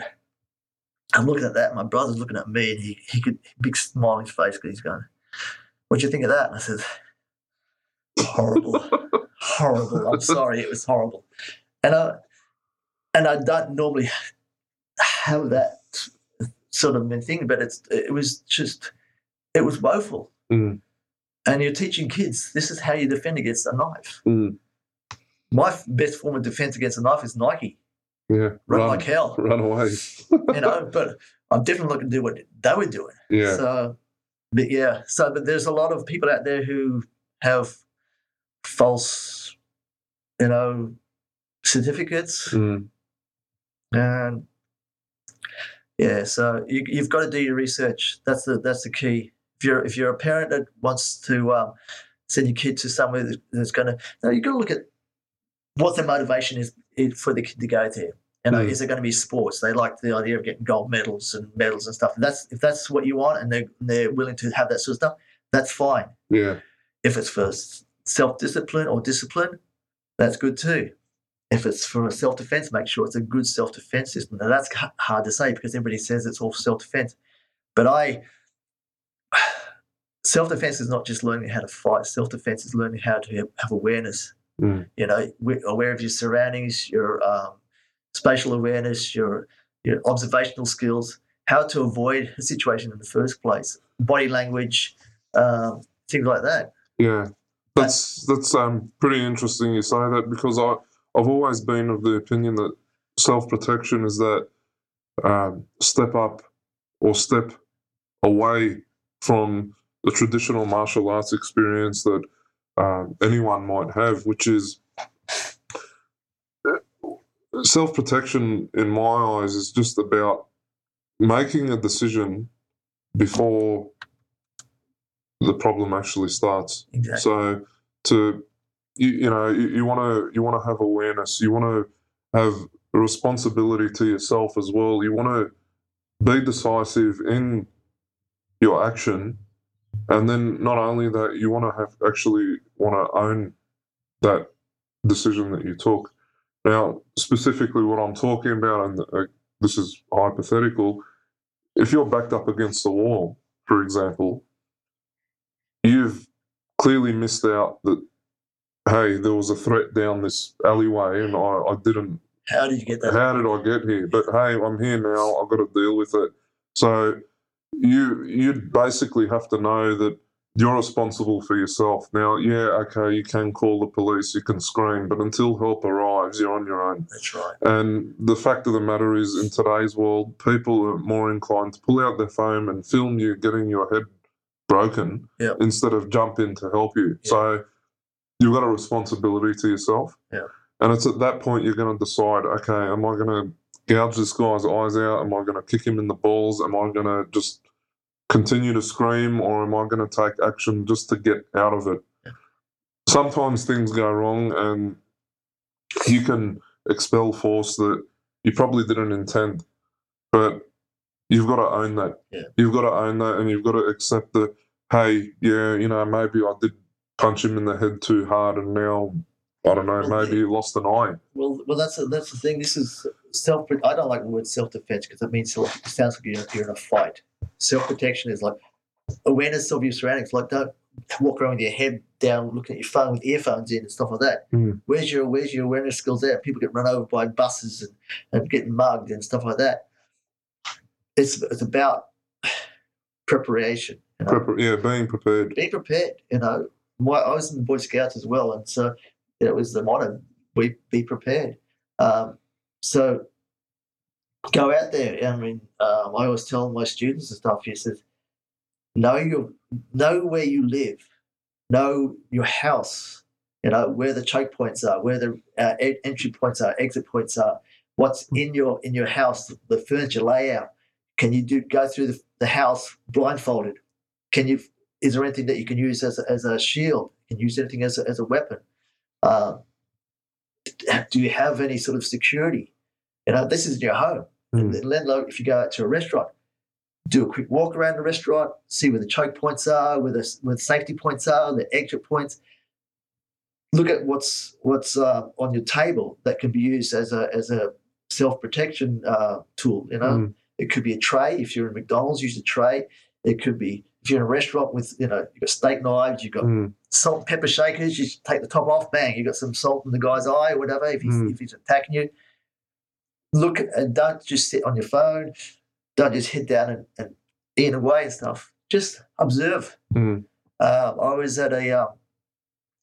I'm looking at that. My brother's looking at me, and he he could big smile on his face because he's going, "What do you think of that?" And I said, "Horrible." horrible. I'm sorry, it was horrible. And I and I don't normally have that sort of thing, but it's it was just it was woeful. Mm. And you're teaching kids this is how you defend against a knife. Mm. My f- best form of defense against a knife is Nike. Yeah. Run, Run, like hell, run away. you know. But I'm definitely not going to do what they were doing. Yeah. So, but yeah. So, but there's a lot of people out there who have false, you know, certificates, Mm. and yeah. So you, you've got to do your research. That's the that's the key. If you're if you're a parent that wants to um, send your kid to somewhere that- that's going to, no, you've got to look at what the motivation is, is for the kid to go there. You know, Mm. is it going to be sports? They like the idea of getting gold medals and medals and stuff. That's if that's what you want, and they're they're willing to have that sort of stuff. That's fine. Yeah. If it's for self discipline or discipline, that's good too. If it's for a self defense, make sure it's a good self defense system. Now that's hard to say because everybody says it's all self defense, but I self defense is not just learning how to fight. Self defense is learning how to have- awareness. Mm. You know, aware of your surroundings, your um, spatial awareness, your your observational skills, how to avoid a situation in the first place, body language, um, things like that. Yeah, that's that's um pretty interesting you say that because I I've always been of the opinion that self protection is that um, step up or step away from the traditional martial arts experience that um, anyone might have, which is self protection. In my eyes, is just about making a decision before the problem actually starts. Exactly. So to you, you know you, want to you want to have awareness. You want to have responsibility to yourself as well. You want to be decisive in your action, and then not only that, you want to have actually want to own that decision that you took. Now, specifically, what I'm talking about, and uh, this is hypothetical. If you're backed up against the wall, for example, you've clearly missed out that hey, there was a threat down this alleyway and I, I didn't How did you get that? how did I get here? But hey, I'm here now, I've got to deal with it. So you you'd basically have to know that you're responsible for yourself. Now, yeah, okay, you can call the police, you can scream, but until help arrives, you're on your own. That's right. And the fact of the matter is, in today's world, people are more inclined to pull out their phone and film you getting your head broken Yep. instead of jump in to help you. Yeah. So you've got a responsibility to yourself. Yeah. And it's at that point you're going to decide, okay, am I going to gouge this guy's eyes out? Am I going to kick him in the balls? Am I going to just continue to scream or am I going to take action just to get out of it? Sometimes things go wrong and you can expel force that you probably didn't intend, but you've got to own that. Yeah. You've got to own that and you've got to accept that, hey, yeah, you know, maybe I did punch him in the head too hard and now, I don't know, Well, maybe he lost an eye. Well, well, that's that's the thing. This is self. I don't like the word self defense because it means self, it sounds like you're, you're in a fight. Self protection is like awareness of your surroundings. Like don't walk around with your head down, looking at your phone with earphones in and stuff like that. Mm. Where's your Where's your awareness skills there? People get run over by buses and, and getting mugged and stuff like that. It's it's about preparation. You know? Prepar- yeah, being prepared. be prepared. You know, my, I was in the Boy Scouts as well, and so it was the motto: "We be prepared." Um, so go out there. I mean, um, I always tell my students and stuff. He says, "Know your, know where you live, know your house. You know where the choke points are, where the uh, entry points are, exit points are. What's in your in your house, the furniture layout. Can you do go through the, the house blindfolded? Can you is there anything that you can use as a, as a shield? Can you use anything as a, as a weapon? Um, do you have any sort of security? You know, this is your home. Mm. And let alone if you go out to a restaurant, do a quick walk around the restaurant, see where the choke points are, where the where the safety points are, the exit points. Look at what's what's uh, on your table that can be used as a as a self protection uh, tool. You know, Mm. It could be a tray. If you're in McDonald's, use a tray. It could be if you're in a restaurant with you know you've got steak knives, you've got Mm. salt and pepper shakers. You take the top off, bang, you've got some salt in the guy's eye or whatever. If he's Mm. if he's attacking you, look at, and don't just sit on your phone. Don't just head down and, and eat away and stuff. Just observe. Mm. Um, I was at a, um,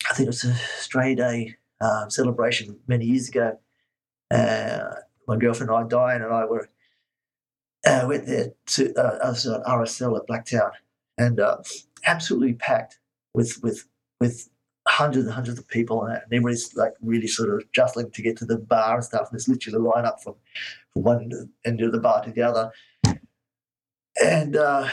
I think it was a Stray Day um, celebration many years ago. Uh, my girlfriend and I, Diane and I, were uh, went there to uh, I was RSL at Blacktown, and uh, absolutely packed with with with hundreds and hundreds of people, and everybody's like really sort of jostling to get to the bar and stuff. And there's literally a line up from from one end of the bar to the other, and uh,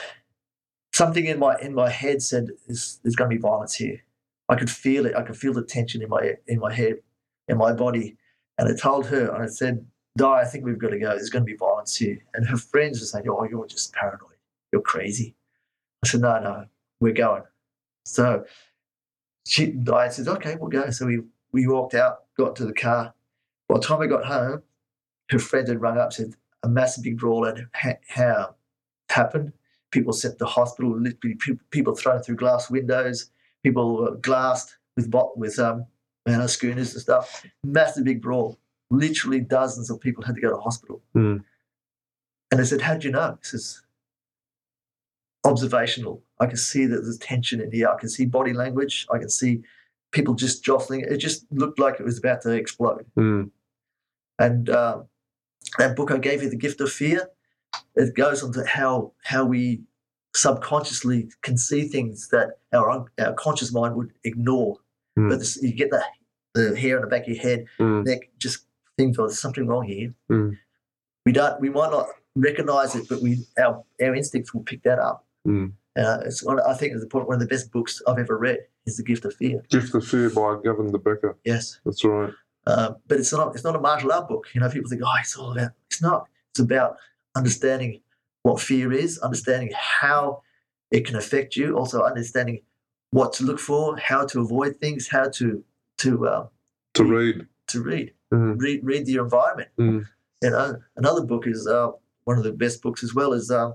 something in my in my head said, "There's, there's going to be violence here." I could feel it. I could feel the tension in my in my head, in my body, and I told her, and I said, "Di, I think we've got to go. There's going to be violence here." And her friends were saying, "Oh, you're just paranoid. You're crazy." I said, "No, no, we're going." So she, Di says, "Okay, we'll go." So we we walked out, got to the car. By the time we got home, her friends had rung up, said a massive big brawl had ha- ha- happened. People sent to hospital, literally people thrown through glass windows, people were glassed with with um, schooners and stuff. Massive big brawl. Literally dozens of people had to go to hospital. Mm. And I said, How'd you know? He says, Observational. I can see that there's tension in the air. I can see body language. I can see people just jostling. It just looked like it was about to explode. Mm. And um, that book I gave you, The Gift of Fear, it goes on to how how we subconsciously can see things that our our conscious mind would ignore. Mm. But this, you get the the hair on the back of your head, Mm. neck, just think, there's something wrong here. Mm. We don't. We might not recognize it, but we our our instincts will pick that up. Mm. Uh, it's one, I think it's one of the best books I've ever read is The Gift of Fear. Gift of Fear by Gavin De Becker. Yes. That's right. Um, but it's not it's not a martial art book. You know, people think, oh, it's all about. It's not. It's about understanding what fear is, understanding how it can affect you, also understanding what to look for, how to avoid things, how to to uh, To read. to read, Mm. read read your environment. Mm. You know, another book is uh, one of the best books as well is um,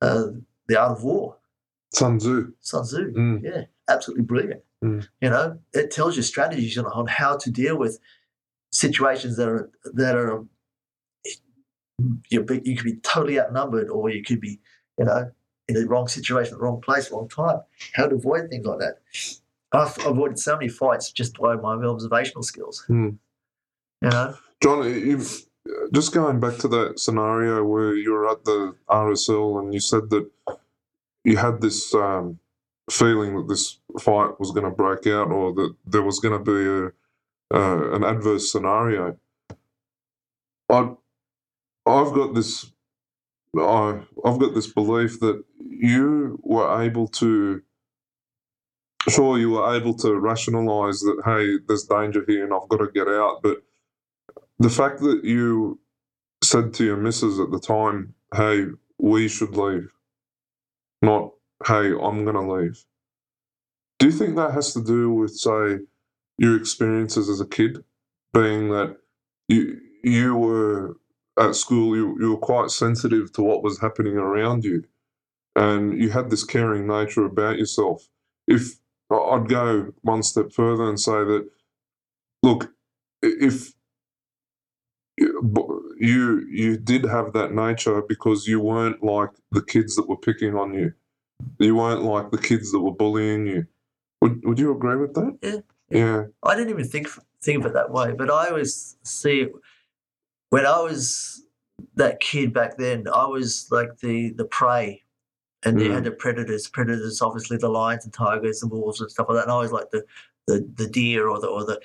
uh, The Art of War, Sun Tzu. Sun Tzu. Mm. Yeah, absolutely brilliant. Mm. You know, it tells you strategies on, on how to deal with situations that are that are you you could be totally outnumbered, or you could be, you know, in the wrong situation, the wrong place, wrong time. How to avoid things like that. I've avoided so many fights just by my observational skills. Mm. You know, John, you've just going back to that scenario where you were at the RSL and you said that you had this um, feeling that this fight was going to break out or that there was going to be a, uh, an adverse scenario. I, I've got this I, I've got this belief that you were able to, sure, you were able to rationalize that, hey, there's danger here and I've got to get out. But the fact that you said to your missus at the time, hey, we should leave, not, hey, I'm going to leave. Do you think that has to do with, say, your experiences as a kid, being that you you were at school, you, you were quite sensitive to what was happening around you, and you had this caring nature about yourself. If I'd go one step further and say that, look, if you you did have that nature because you weren't like the kids that were picking on you, you weren't like the kids that were bullying you. Would Would you agree with that? Yeah. Yeah. I didn't even think think of it that way, but I always see it when I was that kid back then. I was like the the prey, and you had the predators. Predators, obviously, the lions and tigers and wolves and stuff like that. And I was like the the, the deer or the or the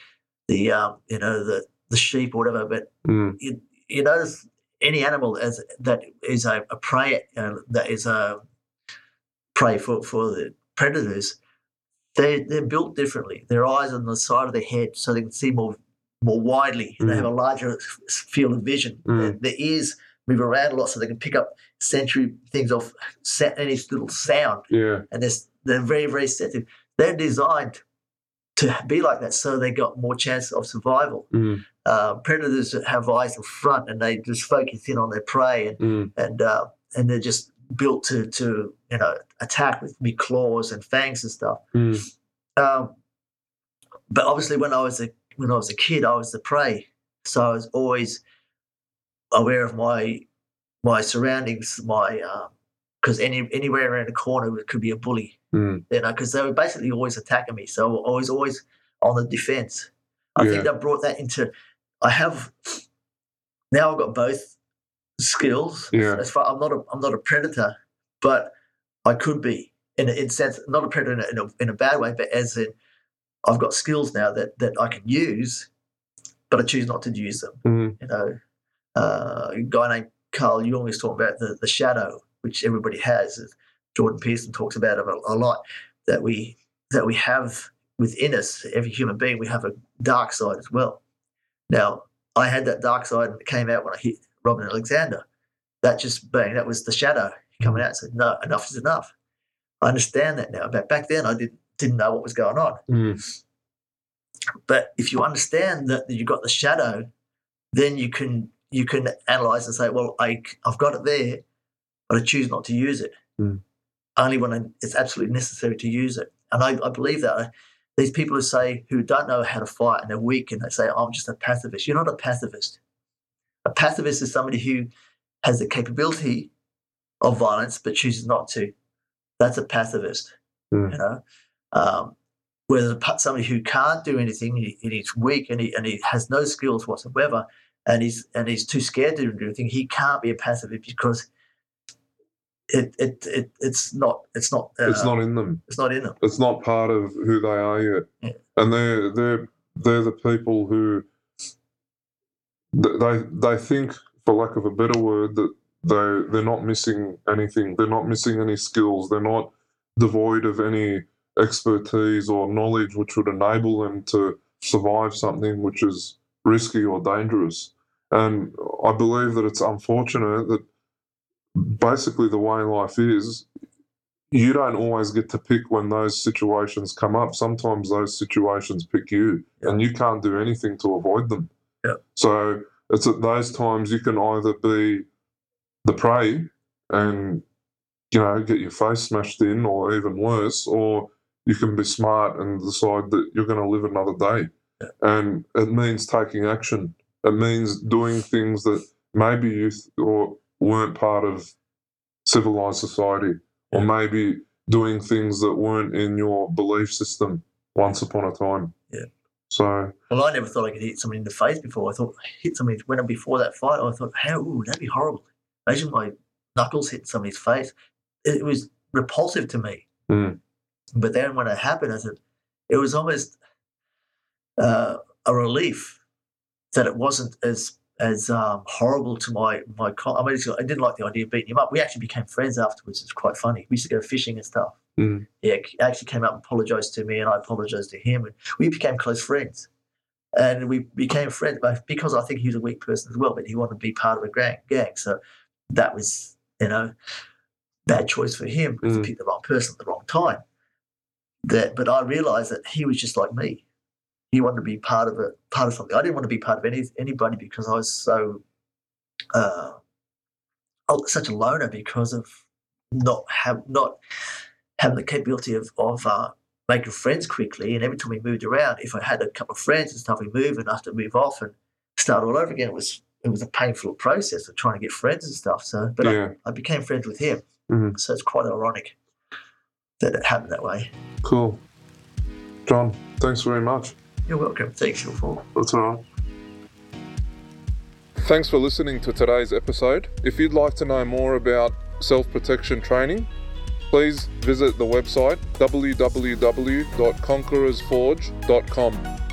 the um, you know the the sheep or whatever. But Mm. you you notice any animal as that is a, a prey uh, that is a prey for for the predators they they're built differently. Their eyes on the side of their head, so they can see more more widely. and They have a larger field of vision. Mm. Their, their ears move around a lot, so they can pick up sensory things off any little sound. Yeah. And they're, they're very very sensitive. They're designed to be like that, so they got more chance of survival. Mm. Uh, predators that have eyes in front, and they just focus in on their prey, and Mm. and uh, and they're just built to to you know attack with big claws and fangs and stuff. Mm. Um, but obviously, when I was a when I was a kid, I was the prey, so I was always aware of my my surroundings, my because any anywhere around the corner it could be a bully, Mm. you know, because they were basically always attacking me, so I was always on the defense. I Yeah. think that brought that into. I have now. I've got both skills. Yeah. As far I'm not a I'm not a predator, but I could be in a, in sense not a predator in a, in a bad way, but as in I've got skills now that that I can use, but I choose not to use them. Mm. You know, uh, a guy named Carl Jung is talking about the the shadow, which everybody has. Jordan Peterson talks about it a, a lot. That we that we have within us, every human being, we have a dark side as well. Now, I had that dark side and it came out when I hit Robin Alexander. That just bang, that was the shadow coming out and said, No, enough is enough. I understand that now. But back then I didn't didn't know what was going on. Mm. But if you understand that you've got the shadow, then you can you can analyze and say, well, I I've got it there, but I choose not to use it. Mm. Only when I, it's absolutely necessary to use it. And I, I believe that these people who say who don't know how to fight and they're weak and they say, I'm just a pacifist. You're not a pacifist. A pacifist is somebody who has the capability of violence but chooses not to. That's a pacifist. Mm. You know. Um, whereas somebody who can't do anything, and he's weak and he, and he has no skills whatsoever, and he's and he's too scared to do anything, he can't be a pacifist because it it, it it's not it's not uh, It's not in them. it's not in them. It's not part of who they are yet. Yeah. And they're they're they're the people who they they think, for lack of a better word, that they they're not missing anything. They're not missing any skills. They're not devoid of any expertise or knowledge which would enable them to survive something which is risky or dangerous. And I believe that it's unfortunate that basically the way life is, you don't always get to pick when those situations come up. Sometimes those situations pick you, Yeah. and you can't do anything to avoid them. Yeah. So it's at those times you can either be the prey and you know get your face smashed in, or even worse, or you can be smart and decide that you're going to live another day. Yeah. And it means taking action. It means doing things that maybe you th- or weren't part of civilized society, or maybe doing things that weren't in your belief system once upon a time. Yeah. So Well, I never thought I could hit somebody in the face before. I thought I hit somebody when before that fight. I thought, how ooh, that'd be horrible. Imagine my knuckles hitting somebody's face. It, it was repulsive to me. Mm. But then when it happened, I said, it was almost uh, a relief that it wasn't as as um, horrible to my my. I mean, I didn't like the idea of beating him up. We actually became friends afterwards. It's quite funny. We used to go fishing and stuff. Mm. Yeah, he actually came up and apologized to me, and I apologized to him, and we became close friends. And we became friends because I think he was a weak person as well, but he wanted to be part of a gang. gang. So that was, you know, bad choice for him because Mm. he picked the wrong person at the wrong time. That, but I realized that he was just like me. He wanted to be part of it, part of something. I didn't want to be part of any anybody because I was so, uh, such a loner because of not have not having the capability of of uh, making friends quickly. And every time we moved around, if I had a couple of friends and stuff, we move and I have to move off and start all over again. It was it was a painful process of trying to get friends and stuff. So, but Yeah. I, I became friends with him. Mhm. So it's quite ironic that it happened that way. Cool. John, thanks very much. You're welcome. Thanks, your fault. That's all right. Thanks for listening to today's episode. If you'd like to know more about self protection training, please visit the website www.conquerorsforge.com.